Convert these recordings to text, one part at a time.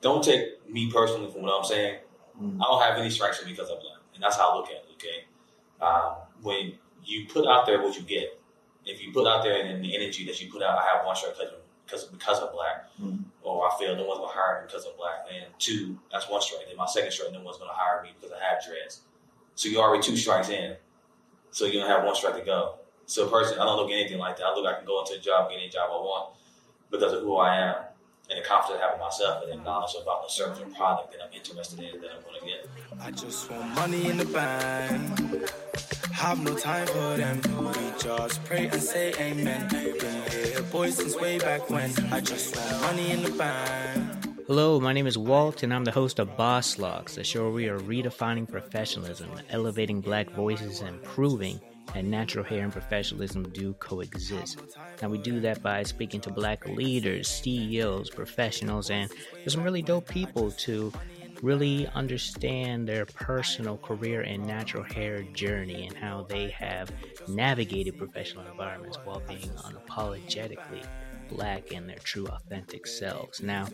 don't take me personally from what I'm saying. Mm. I don't have any strikes because I'm black, and that's how I look at it. Okay, um, when you put out there what you get, if you put out there and the energy that you put out, I have one strike because because because I'm black, Mm. or I feel no one's gonna hire me because I'm black. And two, that's one strike. Then my second strike, no one's gonna hire me because I have dreads. So you're already two strikes in. So you don't have one strike to go. So personally, I don't look at anything like that. I look I can go into a job, get any job I want because of who I am and the confidence I have in myself and the knowledge about the service or product that I'm interested in that I'm gonna get. I just want money in the bank. Have no time for them. We just pray and say amen. Been here, boys, since way back when. I just want money in the bank. Hello, my name is Walt, and I'm the host of Boss Locks, a show where we are redefining professionalism, elevating black voices, and proving that natural hair and professionalism do coexist. Now, we do that by speaking to black leaders, CEOs, professionals, and there's some really dope people to really understand their personal career and natural hair journey and how they have navigated professional environments while being unapologetically black and their true authentic selves. Now,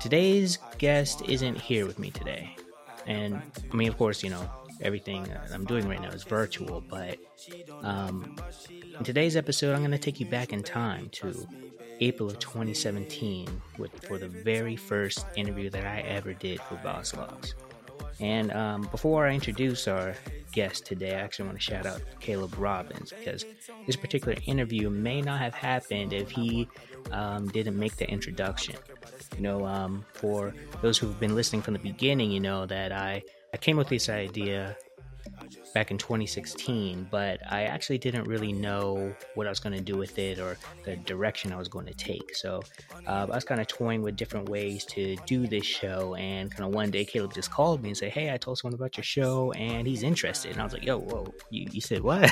today's guest isn't here with me today. And I mean, of course, you know, everything that I'm doing right now is virtual, but um, in today's episode, I'm going to take you back in time to April of 2017 with, for the very first interview that I ever did for Boss Locks. And um, before I introduce our guest today, I actually want to shout out Caleb Robbins because this particular interview may not have happened if he um, didn't make the introduction. You know, um, for those who've been listening from the beginning, you know that I, I came with this idea back in 2016, but I actually didn't really know what I was going to do with it or the direction I was going to take. So uh, I was kind of toying with different ways to do this show. And kind of one day, Caleb just called me and said, Hey, I told someone about your show and he's interested. And I was like, Yo, whoa, you, you said what?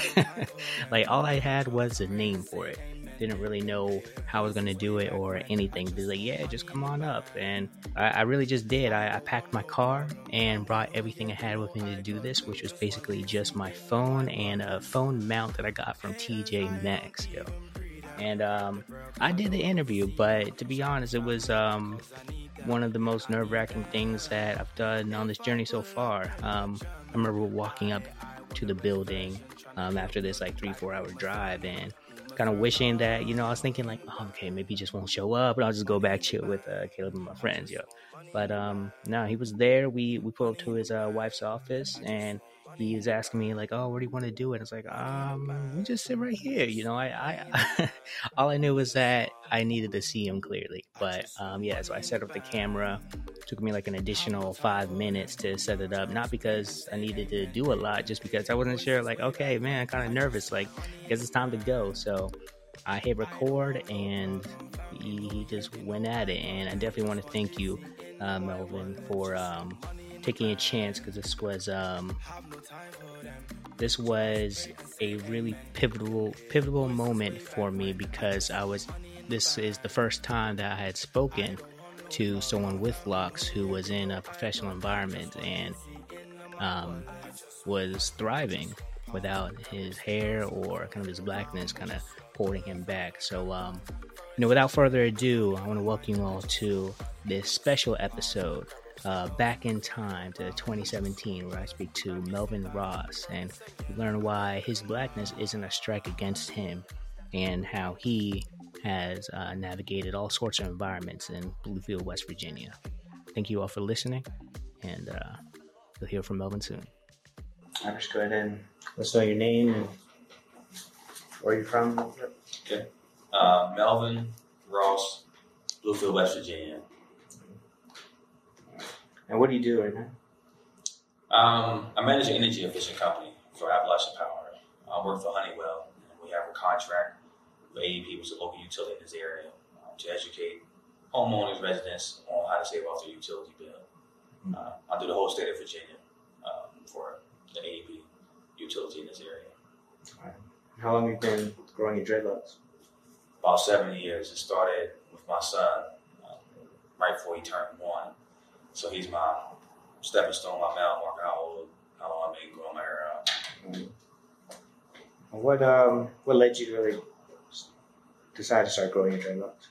like, all I had was a name for it. Didn't really know how I was going to do it or anything. He's like, Yeah, just come on up. And I, I really just did. I, I packed my car and brought everything I had with me to do this, which was basically just my phone and a phone mount that I got from TJ Maxx, yo. And um, I did the interview, but to be honest, it was um, one of the most nerve wracking things that I've done on this journey so far. Um, I remember walking up to the building um, after this like three, four hour drive and kind of wishing that, you know, I was thinking like, oh, okay, maybe he just won't show up and I'll just go back chill with uh, Caleb and my friends, yo. But um, no, he was there. We we pulled up to his uh, wife's office and he was asking me like, "Oh, what do you want to do it?" I was like, "Um, we just sit right here." You know, I, I all I knew was that I needed to see him clearly. But um, yeah, so I set up the camera. Took me like an additional five minutes to set it up, not because I needed to do a lot, just because I wasn't sure. Like, okay, man, kind of nervous. Like, guess it's time to go. So I hit record and he, he just went at it. And I definitely want to thank you, uh, Melvin, for um, taking a chance because this was um, this was a really pivotal pivotal moment for me because I was this is the first time that I had spoken to someone with locks who was in a professional environment and um, was thriving without his hair or kind of his blackness kind of holding him back. So, um, you know, without further ado, I want to welcome you all to this special episode uh, back in time to 2017, where I speak to Melvin Ross and learn why his blackness isn't a strike against him and how he has uh, navigated all sorts of environments in Bluefield, West Virginia. Thank you all for listening, and uh, you'll hear from Melvin soon. I'll just go ahead and let's know your name and where you're from. Okay. Uh, Melvin Ross, Bluefield, West Virginia. And what do you do right now? Um, I manage an energy efficient company for Appalachian Power. I work for Honeywell, and we have a contract with AEP, which is a local utility in this area, um, to educate homeowners, residents on how to save off their utility bill. Uh, I do the whole state of Virginia um, for the AEP utility in this area. How long have you been growing your dreadlocks? About seven years. It started with my son um, right before he turned one. So he's my stepping stone, my mile marker, how old, how long I've been growing my hair out. What um what led you to really decide to start growing your dreadlocks?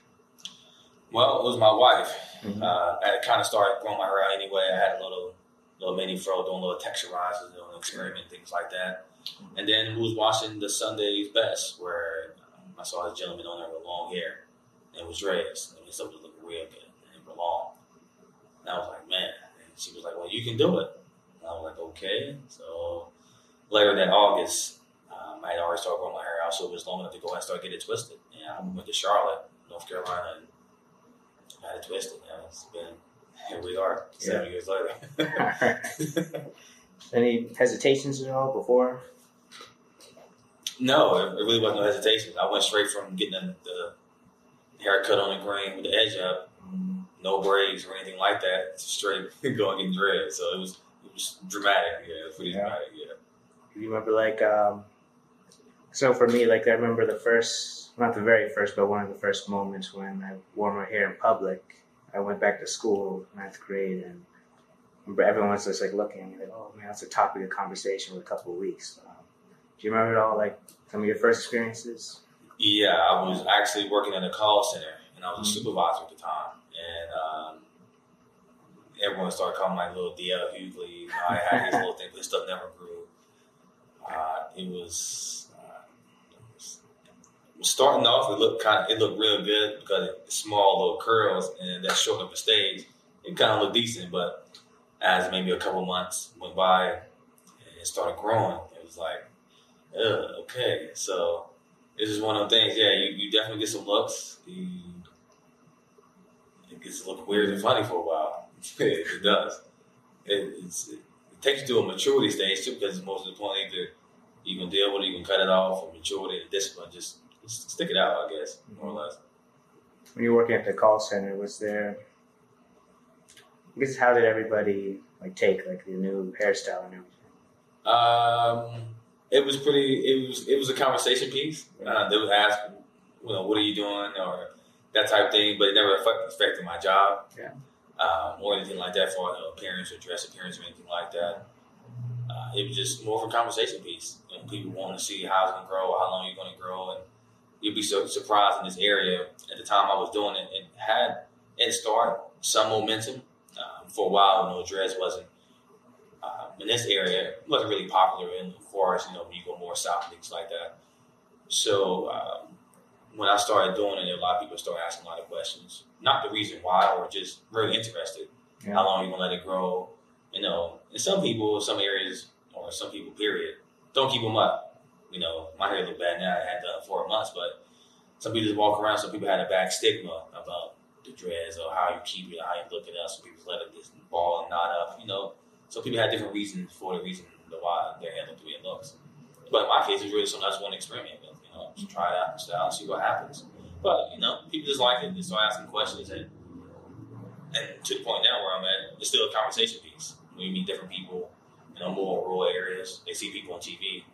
Well, it was my wife. Mhm. Uh, I kind of started growing my hair out anyway. I had a little little mini fro, doing little texturizers, doing experiment things like that. And then we was watching the Sunday's Best, where um, I saw this gentleman on there with long hair and it was dreads. and mean, stuff was looking real good and were long. And I was like, man. And she was like, well, you can do it. And I was like, okay. So later that August, um, I had already started growing my hair out, so it was long enough to go and start getting it twisted. And I went to Charlotte, North Carolina, and I had it twisted. And it's been, here we are, seven years later. Any hesitations at all before? no, it, really wasn't no hesitation. I went straight from getting the, the haircut on the green with the edge up, no braids or anything like that, straight going getting dread. So it was it was dramatic. Yeah, it was pretty Yeah. dramatic. Yeah. You remember like um so for me like I remember the first not the very first but one of the first moments when I wore my hair in public. I went back to school ninth grade and everyone was just like looking at me like oh man that's a topic of conversation for a couple of weeks. Um, do you remember it all like some of your first experiences? Yeah, I was actually working at a call center, and I was a Mhm. supervisor at the time. And um, everyone started calling me like little DL Hughley. You know, I had his little thing, but his stuff never grew. Uh, it was. Uh, it was it was starting off. It looked kind of. It looked real good because it's small little curls, and that short of a stage, it kind of looked decent. But as maybe a couple months went by, and it started growing. It was like, okay, so it's just one of those things. Yeah, you, you definitely get some looks. It gets to look weird and funny for a while. it, it does. It, it takes you to a maturity stage too, because most of the point either you can deal with it, you can cut it off, or maturity and discipline. Just stick it out, I guess, more or less. When you were working at the call center, was there I guess how did everybody like take like the new hairstyle and everything? Um, it was pretty. It was it was a conversation piece. Uh, they would ask, you know, what are you doing, or that type of thing. But it never affected my job, Yeah. um, or anything like that for uh, appearance or dress appearance or anything like that. Uh, it was just more of a conversation piece. You know, people want to see how it's gonna grow, how long you're gonna grow, and you'd be so surprised in this area. At the time I was doing it, it had it started some momentum. Um, for a while, you know, dress wasn't um, in this area wasn't really popular in the forest, you know, when you go more south and things like that. So um, when I started doing it, a lot of people started asking a lot of questions. Not the reason why, or just really interested. Yeah. How long you gonna let it grow? You know, and some people, some areas, or some people, period, don't keep them up. You know, my hair look bad now. I had done four months, but some people just walk around. Some people had a bad stigma about the dreads or how you keep it, how you look at us. Some people let it just ball and knot up. You know, so people had different reasons for the reason the why their hair looked the way it looks. But in my case, it's really something I just want to experiment with. You know, just try it out and style see what happens. But you know, people just like it. So I start them questions, and and to the point now where I'm at, it's still a conversation piece. We meet different people, you know, more rural areas, they see people on TV.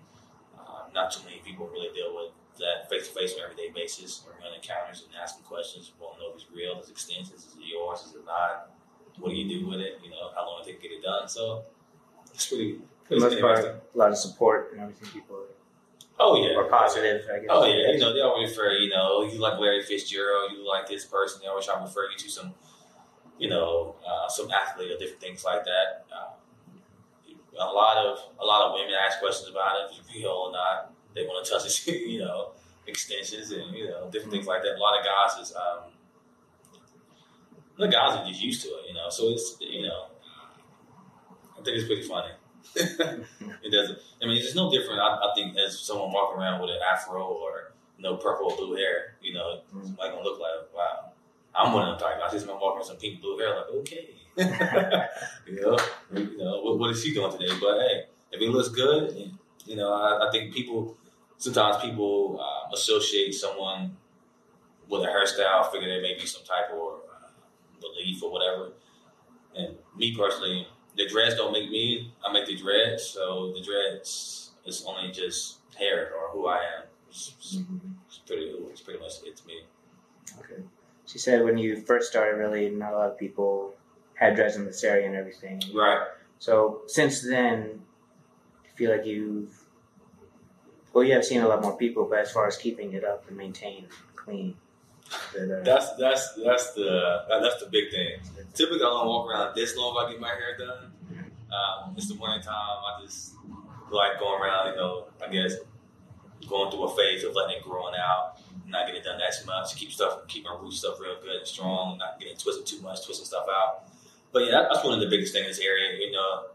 Not too many people really deal with that face to face on an everyday basis or on encounters and asking questions. Want to know if it's real, is extensions, is it yours, is it not? What do you do with it? You know, how long it take to get it done? So it's pretty. Most part, a lot of support and everything. People Oh yeah, are positive. I guess. Oh yeah, you know they always refer. You know, you like Larry Fitzgerald, you like this person. They always try to refer you to some, you know, uh, some athlete or different things like that. Uh, a lot of a lot of women ask questions about it, if it's real or not. They want to touch it, you know, extensions and you know different things like that. A lot of guys is, um, the guys are just used to it, you know. So it's you know, I think it's pretty funny. it doesn't. I mean, it's no different. I, I think as someone walking around with an afro or no purple or blue hair, you know, it's like gonna look like wow. I'm one of them type. I see someone walking with some pink blue hair, like okay, you know, you know, what, what is she doing today? But hey, if it looks good, you know, I, I think people sometimes people uh, associate someone with a hairstyle, figure there may be some type of uh, belief or whatever. And me personally, the dreads don't make me. I make the dreads, so the dreads is only just hair or who I am. It's, it's, Mhm. it's pretty. It's pretty much it to me. Okay. She said when you first started, really, not a lot of people had dreads in this area and everything. Right. So since then, I feel like you've well, you have seen a lot more people, but as far as keeping it up and maintained clean, That, uh, That's that's that's the that, that's the big thing. Typically, I don't walk around this long if I get my hair done. Um, it's the winter time. I just like going around. You know, I guess going through a phase of letting it growing out, not getting it done that much. Keep stuff, keep my root stuff real good and strong. Not getting twisted too much, twisting stuff out. But yeah, that, that's one of the biggest things in this area. You know,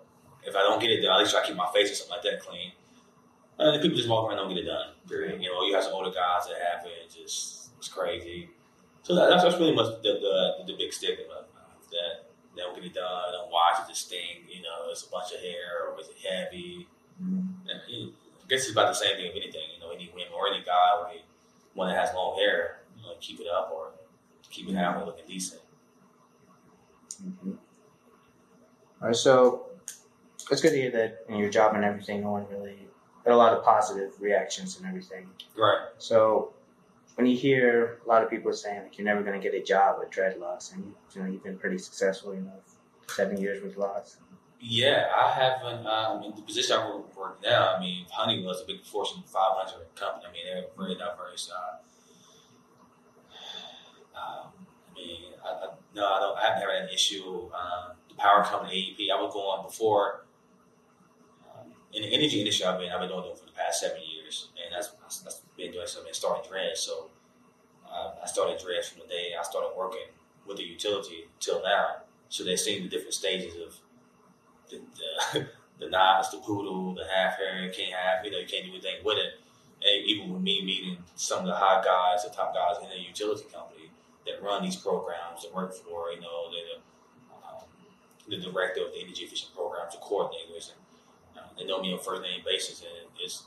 if I don't get it done, at least I keep my face or something like that clean. And if people just walk around and don't get it done. Period. You know, you have some older guys that have it. Just it's crazy. So that, that's, that's really much the, the, the big stigma uh, that they don't get it done, don't wash it, just sting. You know, it's a bunch of hair or is it heavy? mm, And, you know, I guess it's about the same thing of anything. You know, any women or any guy or any one that has long hair, you know, keep it up or keep it out and looking decent. mhm. All right, so it's good to hear that in your job and everything, no one really had a lot of positive reactions and everything. Right. So when you hear a lot of people saying like you're never going to get a job with dreadlocks, and you know you've been pretty successful, you know, seven years with locks. Yeah, I haven't. Um, in the position I work, work now, I mean, Honeywell is a big Fortune 500 company. I mean, they're very diverse. Uh, um, I mean, I, I, no, I don't. I've never had an issue. Um, power company AEP, I was going before. Um, in the energy industry, I've been I've been doing it for the past seven years, and that's that's been doing something starting dread. So uh, I started dread from the day I started working with the utility till now. So they've seen the different stages of the the, the knots, the poodle, the half hair, can't have, you know, you can't do anything with it. And even with me meeting some of the high guys, the top guys in the utility company that run these programs, that work for, you know, the um, the director of the energy efficient programs, the coordinators, and uh, they know me on first name basis, and it's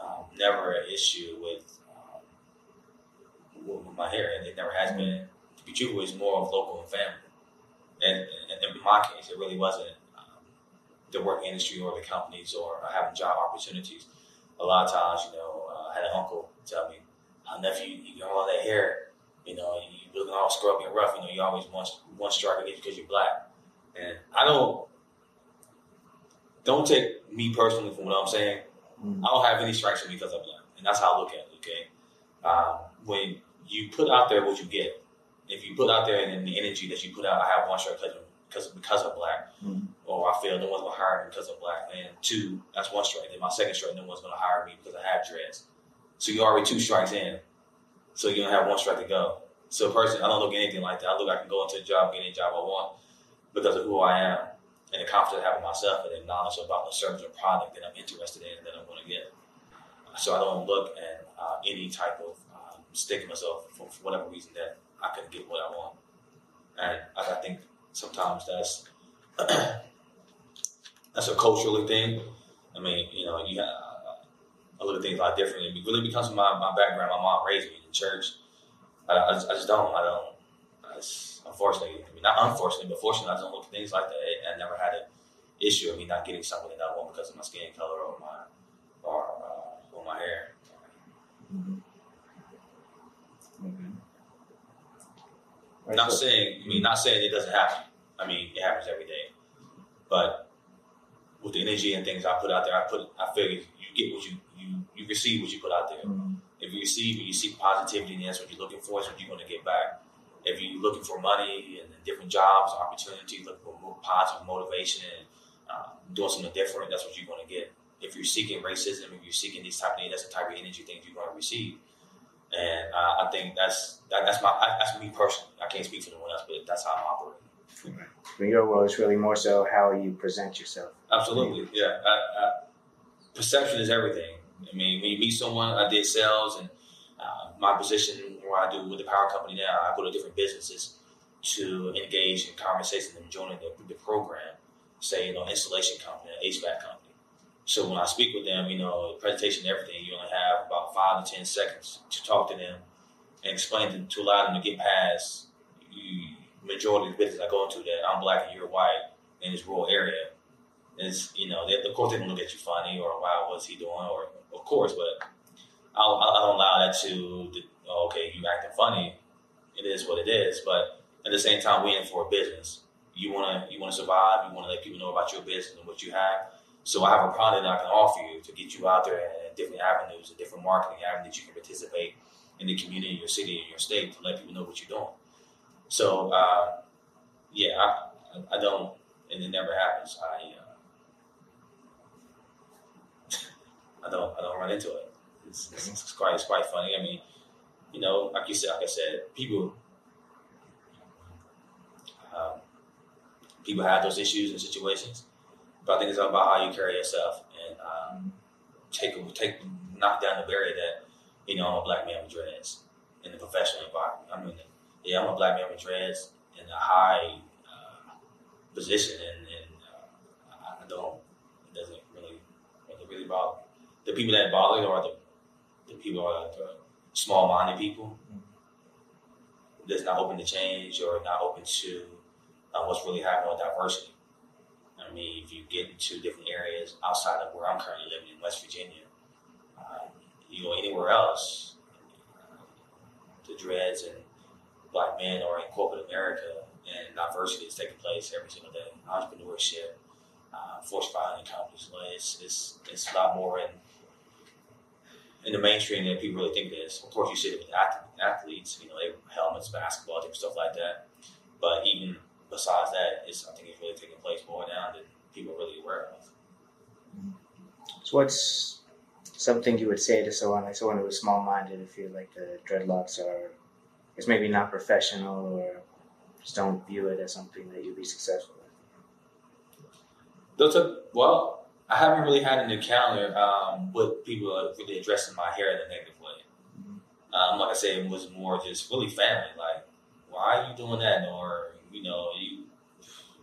um, never an issue with, um, with with my hair, and it never has been. To be truthful, it's more of local and family. And, and in my case, it really wasn't um, the work industry or the companies or having job opportunities. A lot of times, you know, uh, I had an uncle tell me, "Oh, nephew, you got all that hair, you know, you looking all scrubby and rough. You know, you always one one strike against because you're black." And I don't don't take me personally from what I'm saying. Mm. I don't have any strikes on me because I'm black, and that's how I look at it. Okay, um, when you put out there what you get, if you put out there and the energy that you put out, I have one strike because because I'm black, Mm. or I feel no one's gonna hire me because I'm black. And two, that's one strike. Then my second strike, no one's gonna hire me because I have dreads. So you're already two strikes in. So you don't have one strike to go. So personally, I don't look at anything like that. I look I can go into a job, get any job I want because of who I am and the confidence I have in myself and the knowledge about the service or product that I'm interested in and that I'm going to get. So I don't look at uh, any type of um, sticking myself for, for whatever reason that I couldn't get what I want. And I, I think sometimes that's that's a cultural thing. I mean, you know, you have, I look at things a lot differently. It really becomes my, my background. My mom raised me in church. I, I, just, I just don't. I don't. Unfortunately, I mean, not unfortunately, but fortunately, I don't look at things like that. I never had an issue of me not getting something that I want because of my skin color or my or uh, or my hair. Mhm. Okay. I'm not saying, I mean, not saying it doesn't happen. I mean, it happens every day. But with the energy and things I put out there, I put, I figure you get what you you you receive what you put out there. Mm. If you receive and you see positivity, and that's what you're looking for, is what you're going to get back. If you're looking for money and different jobs, opportunities, looking for more positive motivation and uh, doing something different, that's what you're going to get. If you're seeking racism, if you're seeking these type of things, that's the type of energy things you're going to receive. And uh, I think that's that, that's my that's me personally. I can't speak for anyone else, but that's how I'm operating. In your world, it's really more so how you present yourself. Absolutely, yeah. I, I, perception is everything. I mean, when you meet someone, I did sales, and uh, my position where I do with the power company now, I go to different businesses to engage in conversation and joining the, the program. Say, you know, installation company, HVAC company. So when I speak with them, you know, presentation, and everything, you only have about five to ten seconds to talk to them and explain to, to allow them to get past you, majority of the business I go into that I'm black and you're white in this rural area. Is you know, they, of course they don't look at you funny or wow, what's he doing? Or of course, but I'll, I don't allow that to. to oh, okay, you acting funny. It is what it is. But at the same time, we're in for a business. You wanna you wanna survive. You wanna let people know about your business and what you have. So I have a product that I can offer you to get you out there in different avenues and different marketing avenues you can participate in the community, your city, and your state to let people know what you're doing. So, uh, yeah, I, I don't, and it never happens. I, uh, I don't, I don't run into it. It's, it's, quite, it's quite funny. I mean, you know, like you said, like I said, people, um, people have those issues and situations. But I think it's all about how you carry yourself and um, take take knock down the barrier that you know I'm a black man with dreads in the professional environment. I mean, yeah, I'm a black man with dreads in a high uh, position, and, and uh, I don't. It doesn't really, really, really bother the people that bother the the people are small-minded people that's not open to change or not open to uh, what's really happening with diversity. I mean, if you get into different areas outside of where I'm currently living in West Virginia, uh, you go anywhere else, the dreads and black men are in corporate America, and diversity is taking place every single day. Entrepreneurship, uh, force filing companies, it's, it's it's a lot more in in the mainstream than people really think it is. Of course, you see it with athletes, you know, they helmets, basketball, different stuff like that. But even besides that, it's I think it's really taking place more now than people are really aware of. So what's something you would say to someone like someone who is small minded who feel like the dreadlocks are is maybe not professional or just don't view it as something that you'd be successful with? That's a well, I haven't really had an encounter um, with people really addressing my hair in a negative way. Um, like I said, it was more just really family. Like, why are you doing that? Or you know, you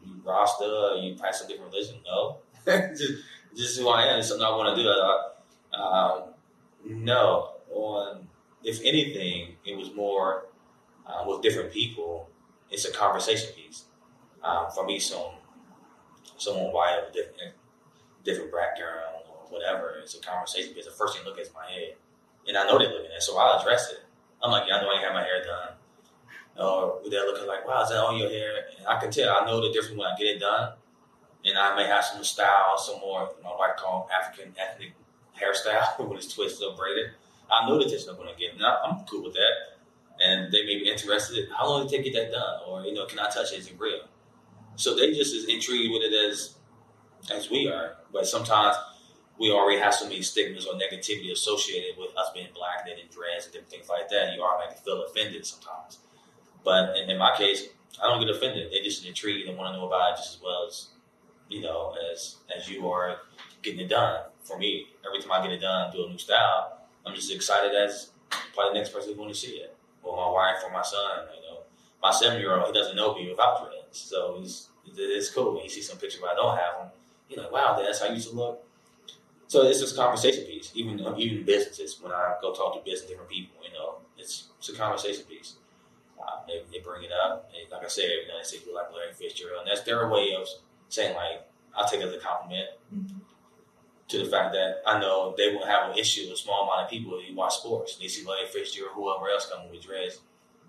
you Rasta, you practice a different religion? No, just just who I am. It's something I want to do. Um, no, on if anything, it was more uh, with different people. It's a conversation piece um, for me. Some someone white of a different different background or whatever. It's a conversation because the first thing look at is my head, and I know they're looking at, it, so I'll address it. I'm like, yeah, I know I ain't got my hair done or they're looking like, wow, is that on your hair? And I can tell, I know the difference when I get it done. And I may have some style, some more, my wife call African ethnic hairstyle when it's twisted or braided. I know the attention I'm going to get. And I'm cool with that. And they may be interested. How long did it take to get that done? Or, you know, can I touch it? Is it real? So they just as intrigued with it as as we are. But sometimes we already have so many stigmas or negativity associated with us being black and in dress and different things like that. You automatically feel offended sometimes. But in, in, my case, I don't get offended. They just intrigued and want to know about it just as well as you know as as you are getting it done. For me, every time I get it done, do a new style, I'm just excited as probably the next person who's going to see it. Or my wife or my son. You know, my seven year old he doesn't know me without dreads, so it's it's cool when you see some pictures where I don't have them. You're like, wow, that's how you used to look. So it's just a conversation piece. Even even businesses, when I go talk to business different people, you know, it's it's a conversation piece. Uh, they, they bring it up. And like I said, you know, they say people like Larry Fitzgerald, and that's their way of saying like, I'll take it as a compliment mm-hmm. to the fact that I know they won't have an issue with small amount of people who watch sports. They see Larry Fitzgerald, or whoever else coming with dreads.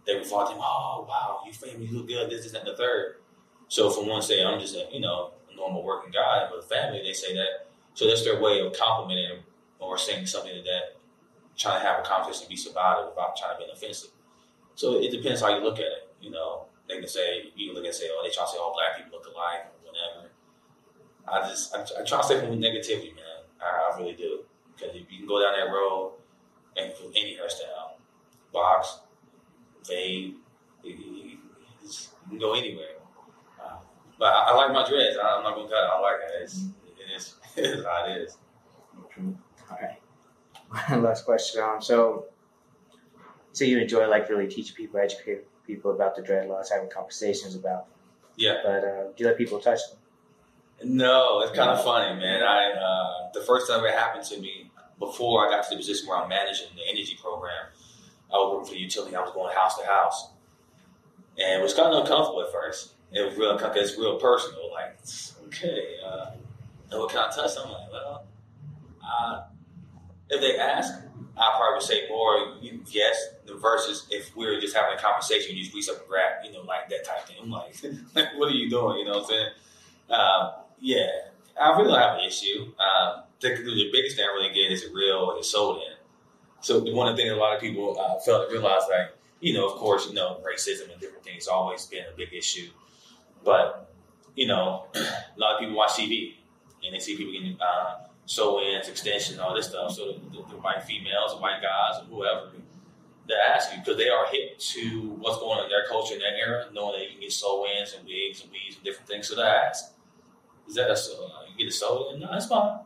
They would follow him. Oh wow, you famous, you look good. This, is and the third. So from one say I'm just a you know normal working guy, but the family they say that. So that's their way of complimenting or saying something that trying to have a conversation, be about without trying to be offensive. So it depends how you look at it. You know, they can say you can look and say, oh, they try to say all black people look alike or whatever. I just I, I try to stay from negativity, man. I, I really do because if you can go down that road and put any hairstyle, box, fade, you can go anywhere. But I, I, like my dreads. I, am not gonna cut it. I like it. It's, it is it is how it is. All right. Last question. Um, so so you enjoy like really teaching people, educating people about the dreadlocks, having conversations about. Yeah. But uh, do you let people touch them? No, it's kind of funny, man. I uh, the first time it happened to me before I got to the position where I'm managing the energy program, I was working for the utility. I was going house to house, and it was kind of uncomfortable at first. It real, it's real personal. Like, okay, uh, what kind of touch? I'm like, well, uh, if they ask, I probably would say more yes the versus if we were just having a conversation, and you just reach up and grab, you know, like that type thing. I'm like, like what are you doing? You know what I'm saying? Um, yeah, I really don't have an issue. Um, the, the, biggest thing I really get is it real or it's sold in. So the one the things a lot of people uh, fail to realize, like you know, of course, you know, racism and different things always been a big issue, but you know, a lot of people watch TV and they see people getting uh, sew-ins, extensions, all this stuff. So the, the, white females, the white guys, or whoever, they ask you because they are hip to what's going on in their culture in that era, knowing that you can get sew-ins and wigs and weaves and different things. So they ask, "Is that a sew? Uh, you get a sew-in? No, that's fine."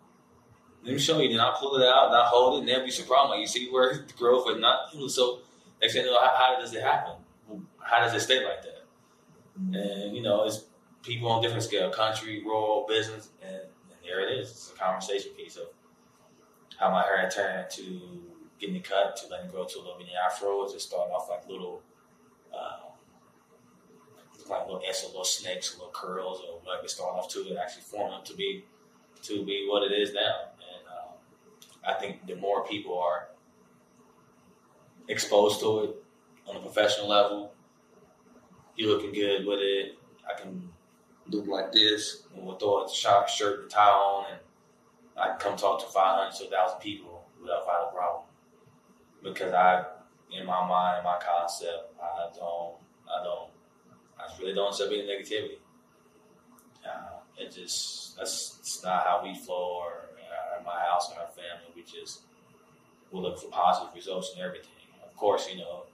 Let me show you. Then I'll pull it out and I'll hold it, and there'll be some problem. Like you see where the growth or not. So they say, "No, how, how does it happen? How does it stay like that?" And you know, it's people on different scale, country, rural, business, and, and there it is. It's a conversation piece of how my hair turned to getting it cut to letting it grow to a little mini afro. Just starting off like little, uh, like little or little snakes, or little curls, or whatever. Starting off to it, actually forming to be to be what it is now. And um, I think the more people are exposed to it on a professional level, you looking good with it. I can look like this and we'll throw a shop shirt and tie on and I can come talk to 500 to 1,000 people without a problem. Because I, in my mind, in my concept, I don't, I don't, I really don't accept any negativity. Uh, it just, that's not how we flow or uh, my house and our family. We just, we look for positive results in everything. Of course, you know,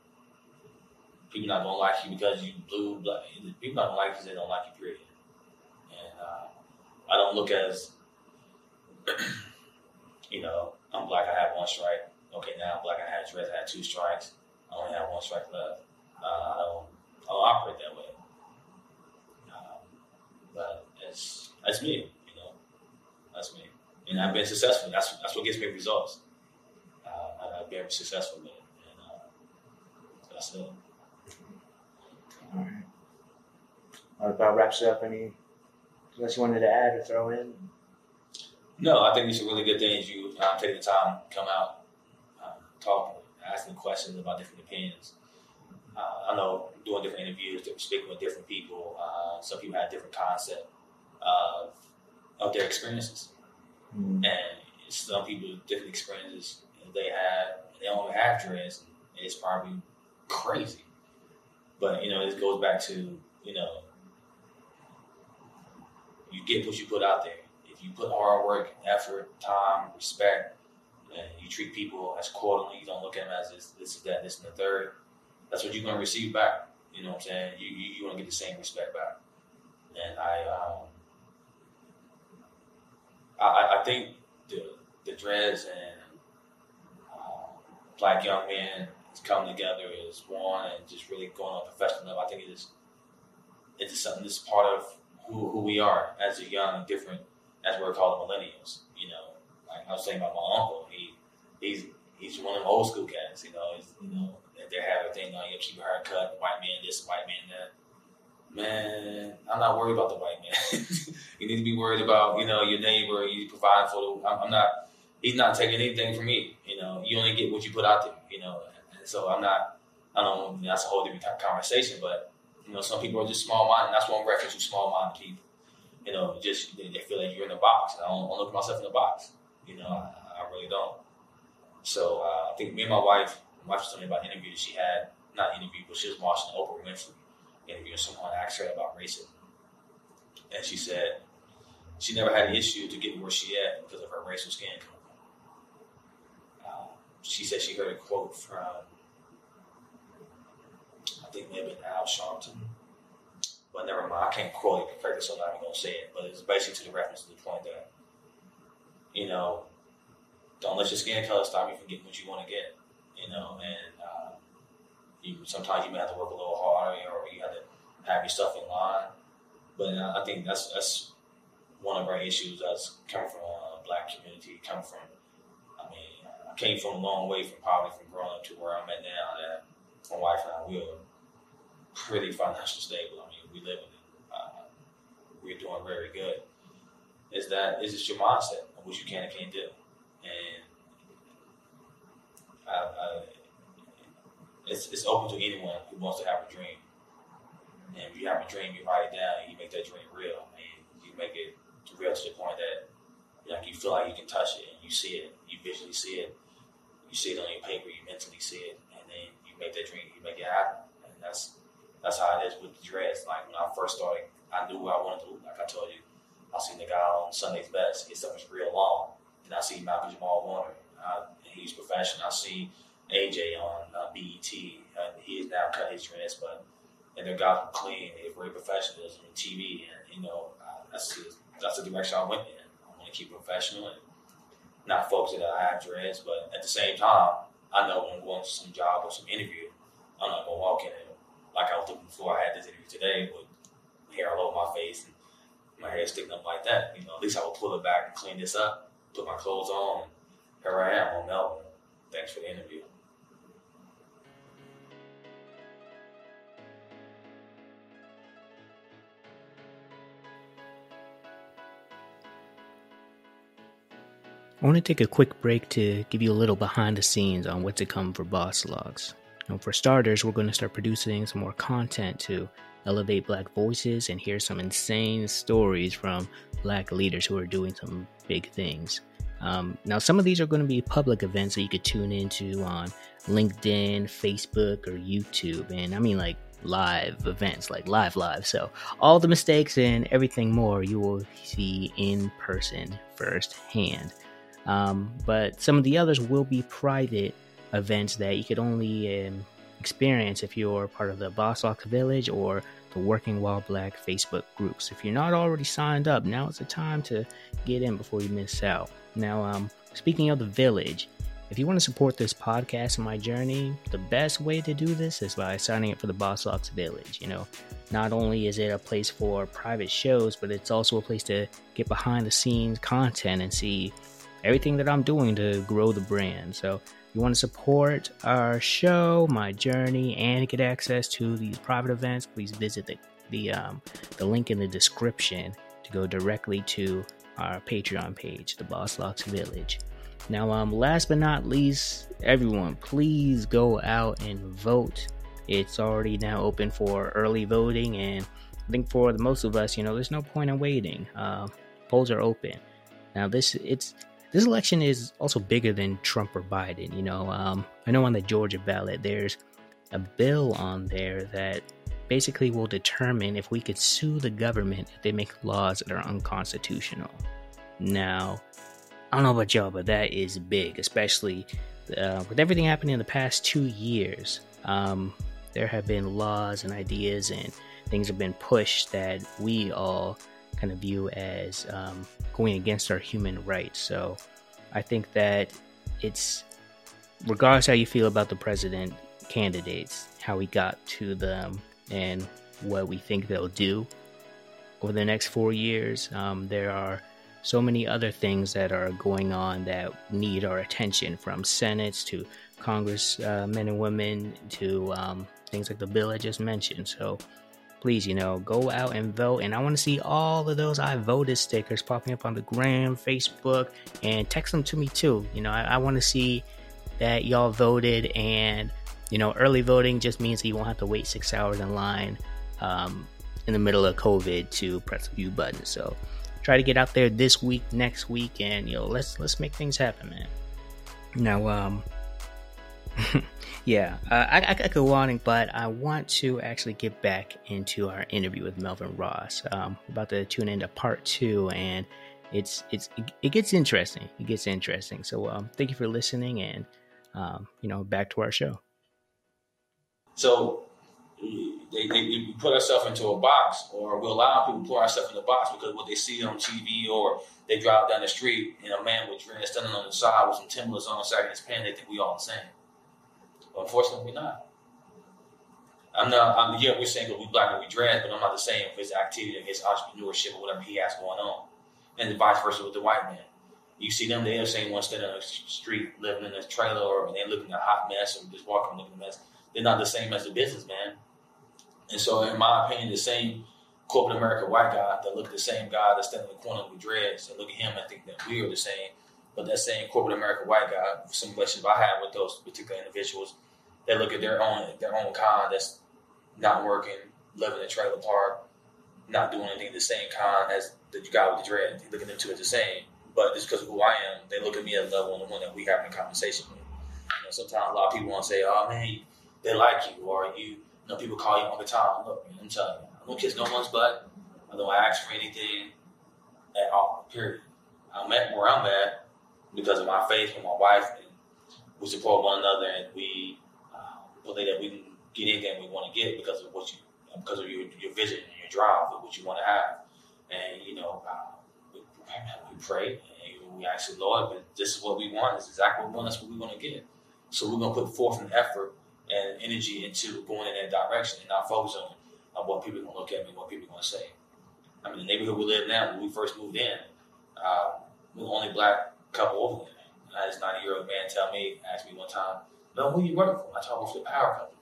people not gonna like you because you blue, black. People not gonna like you because they don't like you, period. And uh, I don't look as, you know, I'm black. I have one strike. Okay, now I'm black. I had dreads. I had two strikes. I only have one strike left. Uh, I don't. I don't operate that way. Um, but it's that's me. You know, that's me. And I've been successful. That's that's what gives me results. Uh, I've been successful. And uh, that's it. All right. That about wraps it up. Any else you wanted to add or throw in? No, I think it's a really good thing is you uh, take the time to come out, um, talk, asking questions about different opinions. Uh, I know doing different interviews, speaking with different people. Uh, some people have different concept of of their experiences, Mm. and some people different experiences they have. They don't have dreads. And it's probably crazy, but you know it goes back to you know you get what you put out there. If you put hard work, effort, time, respect, and you treat people as accordingly, you don't look at them as this, this is that, this and the third. That's what you're going to receive back. You know what I'm saying? You you, you to get the same respect back. And I um, I, I- think the the dreads and uh, black young men coming together as one and just really going on a professional level. I think it is it's just something that's part of who, who we are as a young, different, as we're called millennials. You know, like I was saying about my uncle, he he's he's one of them old school cats. You know, he's, you know they have a thing oh, on you keep your cut, white man this, white man that. Man, I'm not worried about the white man. you need to be worried about you know your neighbor. You provide for the. I'm not. He's not taking anything from me. You know, you only get what you put out there. You know, and so I'm not. I don't. know, That's a whole different conversation, but you know, some people are just small minded. That's one reference to small minded people. You know, just they, they feel like you're in a box. I don't, I don't look at myself in a box. You know, I, I really don't. So uh, I think me and my wife, my wife was telling me about an interview that she had, not interview, but she was watching Oprah Winfrey interview. and Someone asked her about racism, and she said she never had an issue to get where she at because of her racial skin color. Uh, she said she heard a quote from think maybe Al Sharpton. But never mind, I can't quote it correctly, so I'm not even gonna say it. But it's basically to the reference to the point that, you know, don't let your skin color stop you from getting what you want to get. You know, and uh, you sometimes you may have to work a little harder, or you have to have your stuff in line. But uh, I think that's that's one of our issues that's coming from a black community, coming from. I mean, I came from a long way from poverty, from growing up to where I'm at now. That my wife and I we are pretty financially stable. I mean, we live in it. Uh, we're doing very good. Is that is just your mindset of what you can and can't do, and I, I, it's it's open to anyone who wants to have a dream. And if you have a dream, you write it down and you make that dream real. Mean, you make it real to the point that like you feel like you can touch it and you see it, you visually see it, you see it on your paper, you mentally see it, and then you make that dream, you make it happen. And that's how it is with the dreads. Like when I first started, I knew what I wanted to look like. I told you, I seen the guy on Sunday's Best. His stuff was real long. And I see Malcolm Jamal Warner. Uh, he's professional. I see AJ on uh, BET. Uh, he has now cut his dreads, but and their guys were clean. They have great professionalism in TV, and you know that's that's the direction I went in. I want to keep professional and not focus that I have dreads, but at the same time, I know when I'm going to some job or some interview, I'm not gonna walk in and like I was doing before I had this interview today with hair all over my face and my hair sticking up like that. You know, at least I will pull it back and clean this up, put my clothes on, here I am on Melbourne. Thanks for the interview. I want to take a quick break to give you a little behind the scenes on what's to come for Boss Locks. For starters, we're going to start producing some more content to elevate black voices and hear some insane stories from black leaders who are doing some big things. Um, now, some of these are going to be public events that you could tune into on LinkedIn, Facebook, or YouTube. And I mean, like live events, like live, live. So, all the mistakes and everything more you will see in person firsthand. Um, but some of the others will be private events that you could only um, experience if you're part of the Boss Locks Village or the Working While Black Facebook groups. If you're not already signed up, now is the time to get in before you miss out. Now, um, speaking of the village, if you want to support this podcast and my journey, the best way to do this is by signing up for the Boss Locks Village. You know, not only is it a place for private shows, but it's also a place to get behind the scenes content and see everything that I'm doing to grow the brand. So, you want to support our show, my journey, and get access to these private events, please visit the the um, the link in the description to go directly to our Patreon page, the Boss Locks Village. Now, um, last but not least, everyone, please go out and vote. It's already now open for early voting, and I think for the most of us, you know, there's no point in waiting. Uh, polls are open. Now, this it's this election is also bigger than Trump or Biden. You know, um, I know on the Georgia ballot, there's a bill on there that basically will determine if we could sue the government if they make laws that are unconstitutional. Now, I don't know about y'all, but that is big, especially uh, with everything happening in the past two years. Um, there have been laws and ideas and things have been pushed that we all kind of view as um, going against our human rights. So I think that it's regardless how you feel about the president candidates, how we got to them, and what we think they'll do over the next four years. Um, there are so many other things that are going on that need our attention, from senates to Congress uh, men and women to um, things like the bill I just mentioned. So please, you know, go out and vote. And I want to see all of those I voted stickers popping up on the gram, Facebook, and text them to me too. You know, I, I want to see that y'all voted and you know, early voting just means that you won't have to wait six hours in line um, in the middle of COVID to press a few buttons. So try to get out there this week, next week, and you know, let's let's make things happen, man. Now, um, yeah, uh, I, I, could go on, but I want to actually get back into our interview with Melvin Ross. Um, about to tune into part two, and it's it's it, gets interesting. It gets interesting. So, um, thank you for listening, and um, you know, back to our show. So they, they, put ourselves into a box, or we allow people to put ourselves in a box because what they see on TV, or they drive down the street and a man with dreads standing on the side with some Timberlands on of his pants, they think we all the same. Unfortunately, not. I'm not. I'm, yeah, we're saying we black and we dreads, but I'm not the same for his activity and his entrepreneurship or whatever he has going on, and the vice versa with the white man. You see them, they're the same one standing on the street, living in a trailer, or they're looking a hot mess, or just walking looking a mess they're not the same as a businessman. And so, in my opinion, the same corporate America white guy that look at the same guy that's standing in the corner with dreads and look at him and think that we are the same. But that same corporate America white guy, some relationship I have with those particular individuals, they look at their own their own kind that's not working, living in a trailer park, not doing anything the same kind as the guy with the dread. They look at them two as the same. But just because of who I am, they look at me at level and the one that we having a conversation with. You know, sometimes a lot of people want to say, "Oh man, they like you," or you, you know, people call you all the time. Look, man, I'm telling you, I don't kiss no one's butt. I don't ask for anything at all. Period. I'm at where I'm at because of my faith with my wife, and we support one another, and we that we can get anything we want to get because of what you, because of your, your vision and your drive of what you want to have. And you know, uh, we, we pray and we ask the Lord, but this is what we want. This is exactly what we want. That's what we want to get. So we're gonna put forth an effort and energy into going in that direction and not focus on, on what people are gonna look at me, what people are gonna say. I mean, the neighborhood we live in now, when we first moved in, uh, we're the only black couple over there. I had this 90 year old man tell me, ask me one time, no, who you working for? I told him for the power company.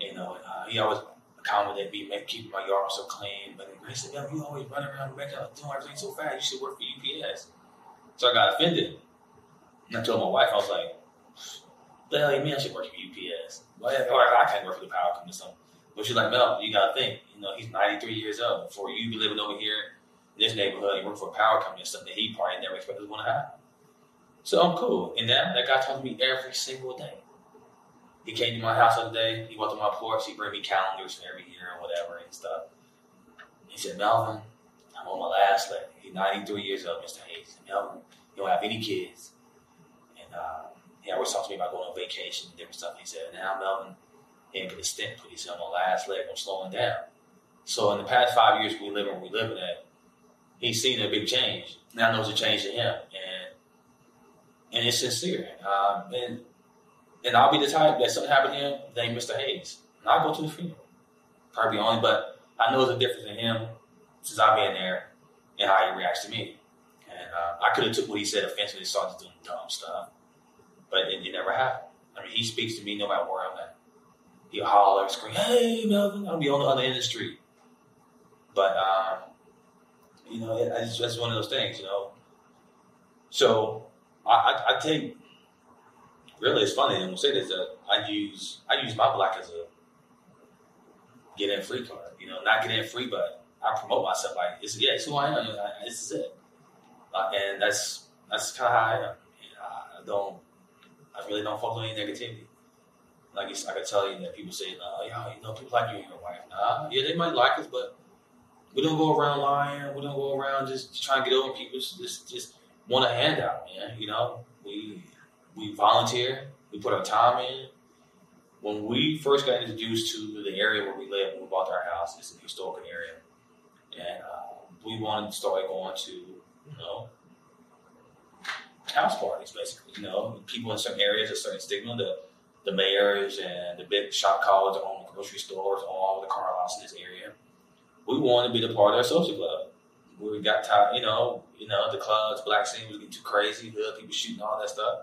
You know, uh, he always accommodated me, make keeping my yard so clean. But he said, yo, you always running around making doing everything so fast. You should work for UPS. So I got offended. And I told my wife, I was like, the hell you mean I should work for UPS? Well, or I can't work for the power company or something. But she's like, Mel, you gotta think, you know, he's 93 years old. Before you be living over here in this neighborhood, you work for a power company, or something that he probably never expected to want to have. So I'm cool. And now that guy talks to me every single day. He came to my house the other day. He went to my porch. He bring me calendars for every year and whatever and stuff. He said, Melvin, I'm on my last leg. He's 93 years old, Mr. Hayes. Melvin, you don't have any kids. And uh, he always talks to me about going on vacation and different stuff. He said, now Melvin, he ain't get a stint put. He said, on my last leg, I'm slowing down. So in the past five years we live where we living at, he's seen a big change. Now knows a change to him. And and it's sincere. Um, and and I'll be the type that something happened to him, named Mr. Hayes. And I'll go to the funeral. Probably only, but I know the difference in him since I've been there and how he reacts to me. And uh, I could have took what he said offensively and started doing dumb stuff. But it, it, never happened. I mean, he speaks to me no matter where I'm at. He'll holler, scream, hey, Melvin, I'll be on the other end of the street. But, um, you know, it, it's just one of those things, you know. So I, I, take really it's funny. I'm gonna say this that I use I use my black as a get in free card. You know, not get in free, but I promote myself like it's yeah, it's who I am. I, this is it, uh, and that's that's kind of how I am. I don't, I really don't focus on any negativity. Like I could tell you that people say, "No, yeah, you know, people like you and your wife." Nah, yeah, they might like us, but we don't go around lying. We don't go around just trying to get over people. Just just want a handout, man. You know, we we volunteer, we put our time in. When we first got introduced to the area where we live, when we bought our house, it's an historical area, and uh, we wanted to start going to, you know, house parties, basically. You know, people in certain areas, a certain stigma, the the mayors and the big shop callers own the grocery stores, all the car lots in this area. We wanted to be the part of their social club. We got tired, you know, you know, the clubs, black scene was getting too crazy, hood people shooting all that stuff.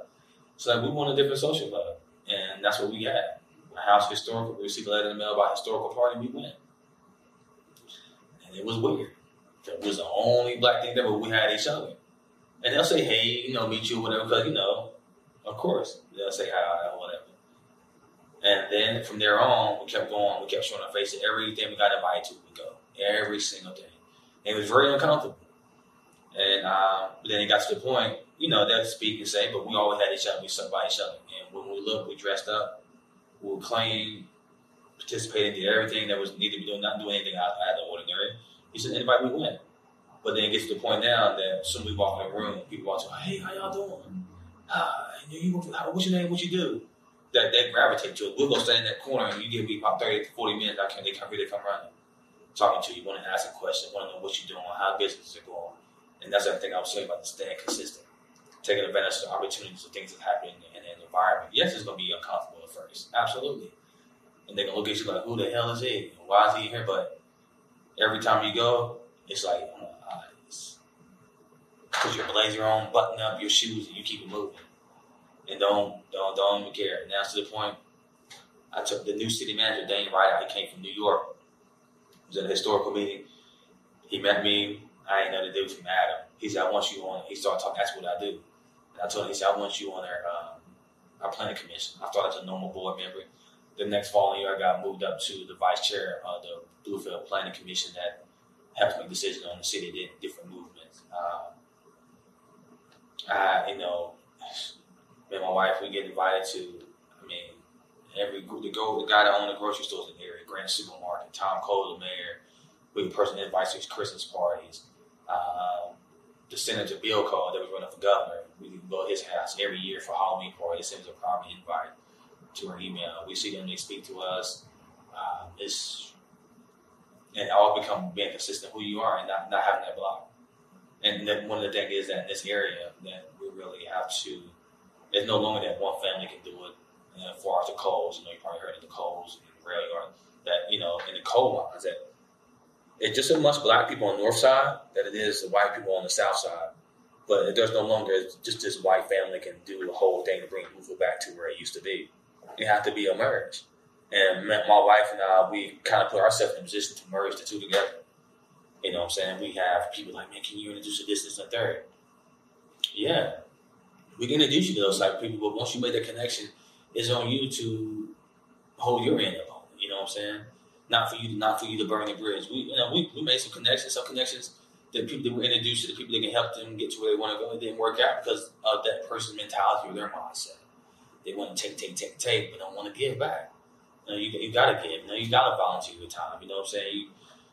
So like, we want a different social club, and that's what we got. A house historical. We received a letter in the mail about historical party. We went, and it was weird. That was the only black thing there, but we had each other. And they'll say, "Hey, you know, meet you, whatever," because you know, of course, they'll say hi or whatever. And then from there on, we kept going. We kept showing our faces. Everything we got invited to, we go. Every single thing. It was very uncomfortable. And uh, then it got to the point you know, they'll speak and say, but we always had each other, we stuck by each other. And when we looked, we dressed up, we were clean, participated in everything that was needed to be doing, not doing anything out, of the ordinary. He said, anybody we win. But then it gets to the point now that soon we walk in the room, people walk to, hey, how y'all doing? Ah, you, what's your name? What you do? That they gravitate to it. We'll go stand in that corner and you give me about 30 to 40 minutes. I can't, they come here, they come running, talking to you, want to ask a question, want to know what you're doing, how business is going. And that's the thing I was saying about staying consistent taking advantage of the opportunities of things that happen in, an environment. Yes, it's going to be uncomfortable at first, absolutely. And they're going to look at you like, who the hell is he? Why is he here? But every time you go, it's like, oh put your blazer on, button up your shoes, and you keep it moving. And don't don't don't even care. And now to the point, I took the new city manager, Dane Wright. He came from New York. Was at a historical meeting. He met me. I ain't know the dude from Adam. He said, "I want you on." He started talking. That's what I do. And I told him, he said, I want you on our, um, our planning commission. I thought as a normal board member. The next following year, I got moved up to the vice chair of the Bluefield Planning Commission that helps make decisions on the city, did different movements. Um, I, you know, Me and my wife, we get invited to, every the go the guy that owned the grocery stores in the area, Grand Supermarket, Tom Cole, the mayor. We person invites to his Christmas parties. Um, the Senator Bill Cole that was running for governor, we can go to his house every year for Halloween party. Sends a private invite to our email. We see them, they speak to us. Um, it's and all become being consistent who you are and not, not having that block. And then one of the things is that in this area that we really have to. It's no longer that one family can do it. And as far as the coals, you know, you probably heard of the coals and the rail yard that you know in the coal mines that it's just as much black people on the north side that it is the white people on the south side. But there's no longer just this white family can do the whole thing to bring Louisville back to where it used to be. It have to be a merge. And my wife and I, we kind of put ourselves in a position to merge the two together. You know what I'm saying? We have people like, man, can you introduce a this, and third? Yeah. We can introduce you to those type of people, but once you make that connection, it's on you to hold your end up on it. You know what I'm saying? Not for you to not for you to burn the bridge. We you know, we, we made some connections, some connections that people that were introduced to the people that can help them get to where they want to go. It didn't work out because of that person's mentality or their mindset. They want to take, take, take, take, but don't want to give back. You, know, you, you gotta give. You know, you gotta volunteer your time. You know what I'm saying? You,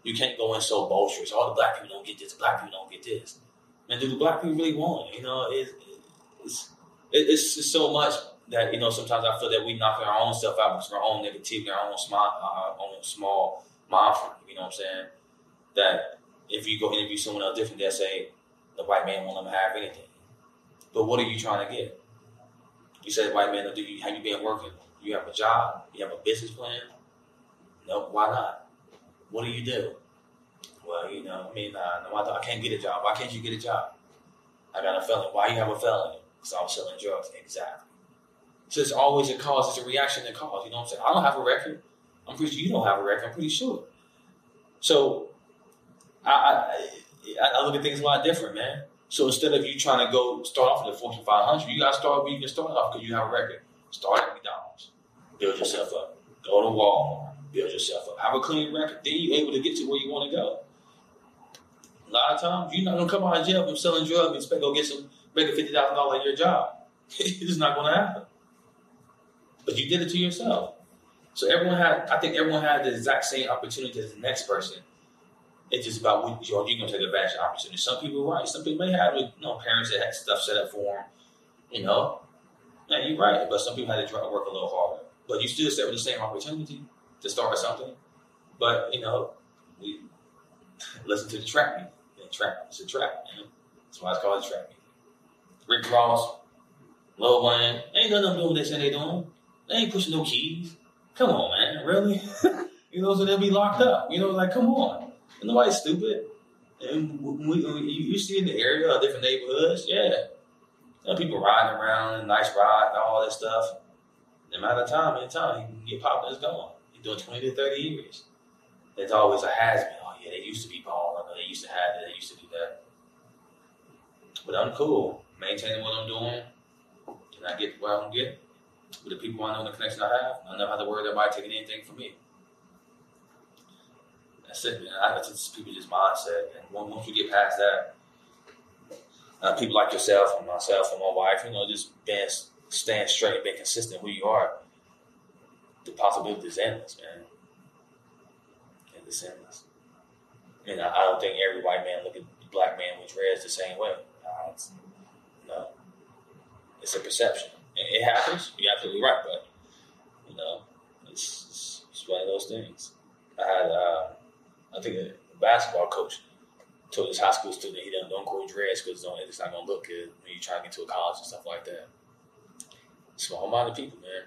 you can't go in so boisterous. All the black people don't get this. Black people don't get this. And do the black people really want it? You know, it, it's, it's it's so much that you know sometimes I feel that we knock our own stuff out because our own negativity, our own small, our own small mind. You know what I'm saying? That if you go interview someone else different, they'll say the white man won't them have anything. But what are you trying to get? You said white man, do you have you been working? You have a job? You have a business plan? No, why not? What do you do? Well, you know, I mean, uh, no, I, I can't get a job. Why can't you get a job? I got a felony. Why you have a felony? Because I was selling drugs. Exactly. So it's always a cause. It's a reaction to cause. You know what I'm saying? I don't have a record. I'm pretty sure you don't have a record. I'm pretty sure. So I, I, I look at things a lot different, man. So instead of you trying to go start off with the Fortune 500, you got to start where you can start off because you have a record. Start at McDonald's. Build yourself up. Go to Walmart. Build yourself up. Have a clean record. Then you're able to get to where you want to go. A lot of times, you're not going to come out of jail from selling drugs and expect to go get some, make a $50,000 a year job. it's not going to happen. But you did it to yourself. So everyone had, I think everyone had the exact same opportunity as the next person. It's just about what you're, you're going to take advantage of opportunity. Some people are right. Some people may have, you know, parents that had stuff set up for them. You know, yeah, you're right. But some people had to try to work a little harder. But you still set with the same opportunity to start something. But you know, we listen to the trap music. Yeah, trap, it's a trap, man. That's why it's called a trap music. Rick Ross, Lil Wayne, ain't nothing them doing what they say they doing. They ain't pushing no keys. Come on, man, really? you know, so they'll be locked up. You know, like come on. And nobody's stupid. And we, we, you, see in the area, of different neighborhoods, yeah. You know, people riding around, nice ride, all that stuff. No matter time, in time, you can get popping, it's going. You're doing 20 to 30 years. There's always a has been. Oh, yeah, they used to be balling, they used to have that, they used to do that. But I'm cool, maintaining what I'm doing. Can I get where I'm getting? With the people I know, the connection I have, I never had to worry about taking anything from me. That's it, man. I, it's people just mindset. And once you get past that, uh, people like yourself and myself and my wife, you know, just being staying straight, being consistent who you are, the possibility is endless, man. And it's endless. And I, I, don't think every white man look at the black man with dreads the same way. Uh, it's, no, it's a perception. It happens. You're absolutely right, but you know, it's, it's, it's one of those things. I had, uh, I think, a basketball coach told his high school student he don't, don't grow dreads because it's not going to look good when you try to get to a college and stuff like that. Small minded people, man.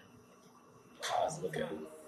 I was looking,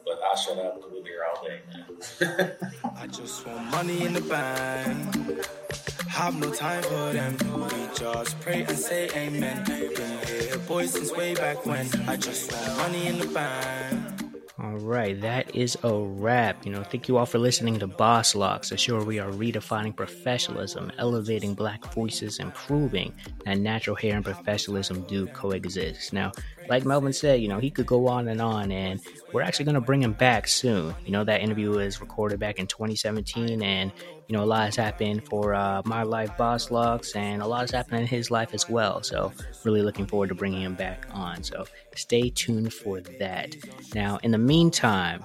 but I'll shut up because we'll be here all day, man. I just want money in the bank. Have no time for them. We just pray and say amen. Been here, boys, since way back when. I just want money in the bank. All right, that is a wrap. You know, thank you all for listening to Boss Locks. Assure we are redefining professionalism, elevating black voices, and proving that natural hair and professionalism do coexist. Now, like Melvin said, you know, he could go on and on, and we're actually going to bring him back soon. You know, that interview was recorded back in 2017, and you know, a lot has happened for uh, my life, Boss Locks, and a lot has happened in his life as well. So, really looking forward to bringing him back on. So, stay tuned for that. Now, in the meantime,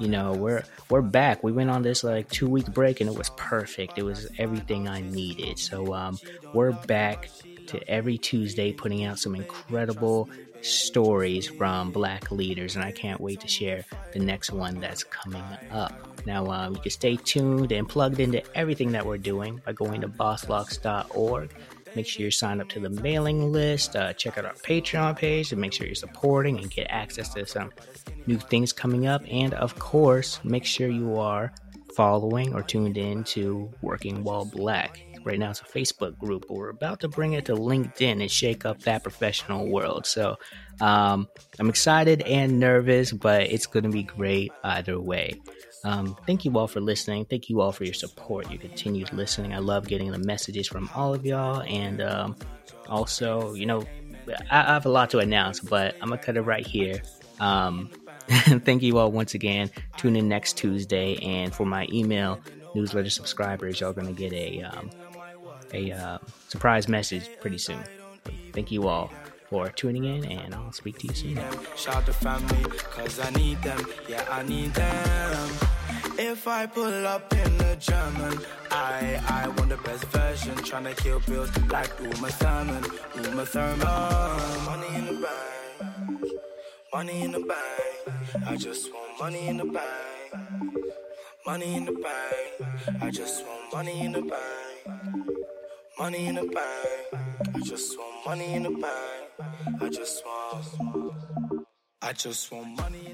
you know, we're we're back. We went on this like two week break, and it was perfect. It was everything I needed. So, um, we're back to every Tuesday putting out some incredible stories from black leaders, and I can't wait to share the next one that's coming up. Now, um, you can stay tuned and plugged into everything that we're doing by going to bosslocks.org. Make sure you're signed up to the mailing list. Uh, check out our Patreon page and make sure you're supporting and get access to some new things coming up. And of course, make sure you are following or tuned in to Working While Black right now it's a Facebook group, but we're about to bring it to LinkedIn and shake up that professional world. So um, I'm excited and nervous, but it's going to be great either way. Um, thank you all for listening. Thank you all for your support, your continued listening. I love getting the messages from all of y'all. And um, also, you know, I, I, have a lot to announce, but I'm going to cut it right here. Um, thank you all once again. Tune in next Tuesday. And for my email newsletter subscribers, y'all going to get a um, a uh, surprise message pretty soon. Thank you all for tuning in, and I'll speak to you soon. Shout the family, cause I need them. Yeah, I need them. If I pull up in the German, I I want the best version. Trying to kill bills like Uma Thurman, Uma Thurman. Money in the bank, money in the bank. I just want money in the bank, money in the bank. I just want money in the bank. Money in the bank. I just want money in the bank. I just want. I just want money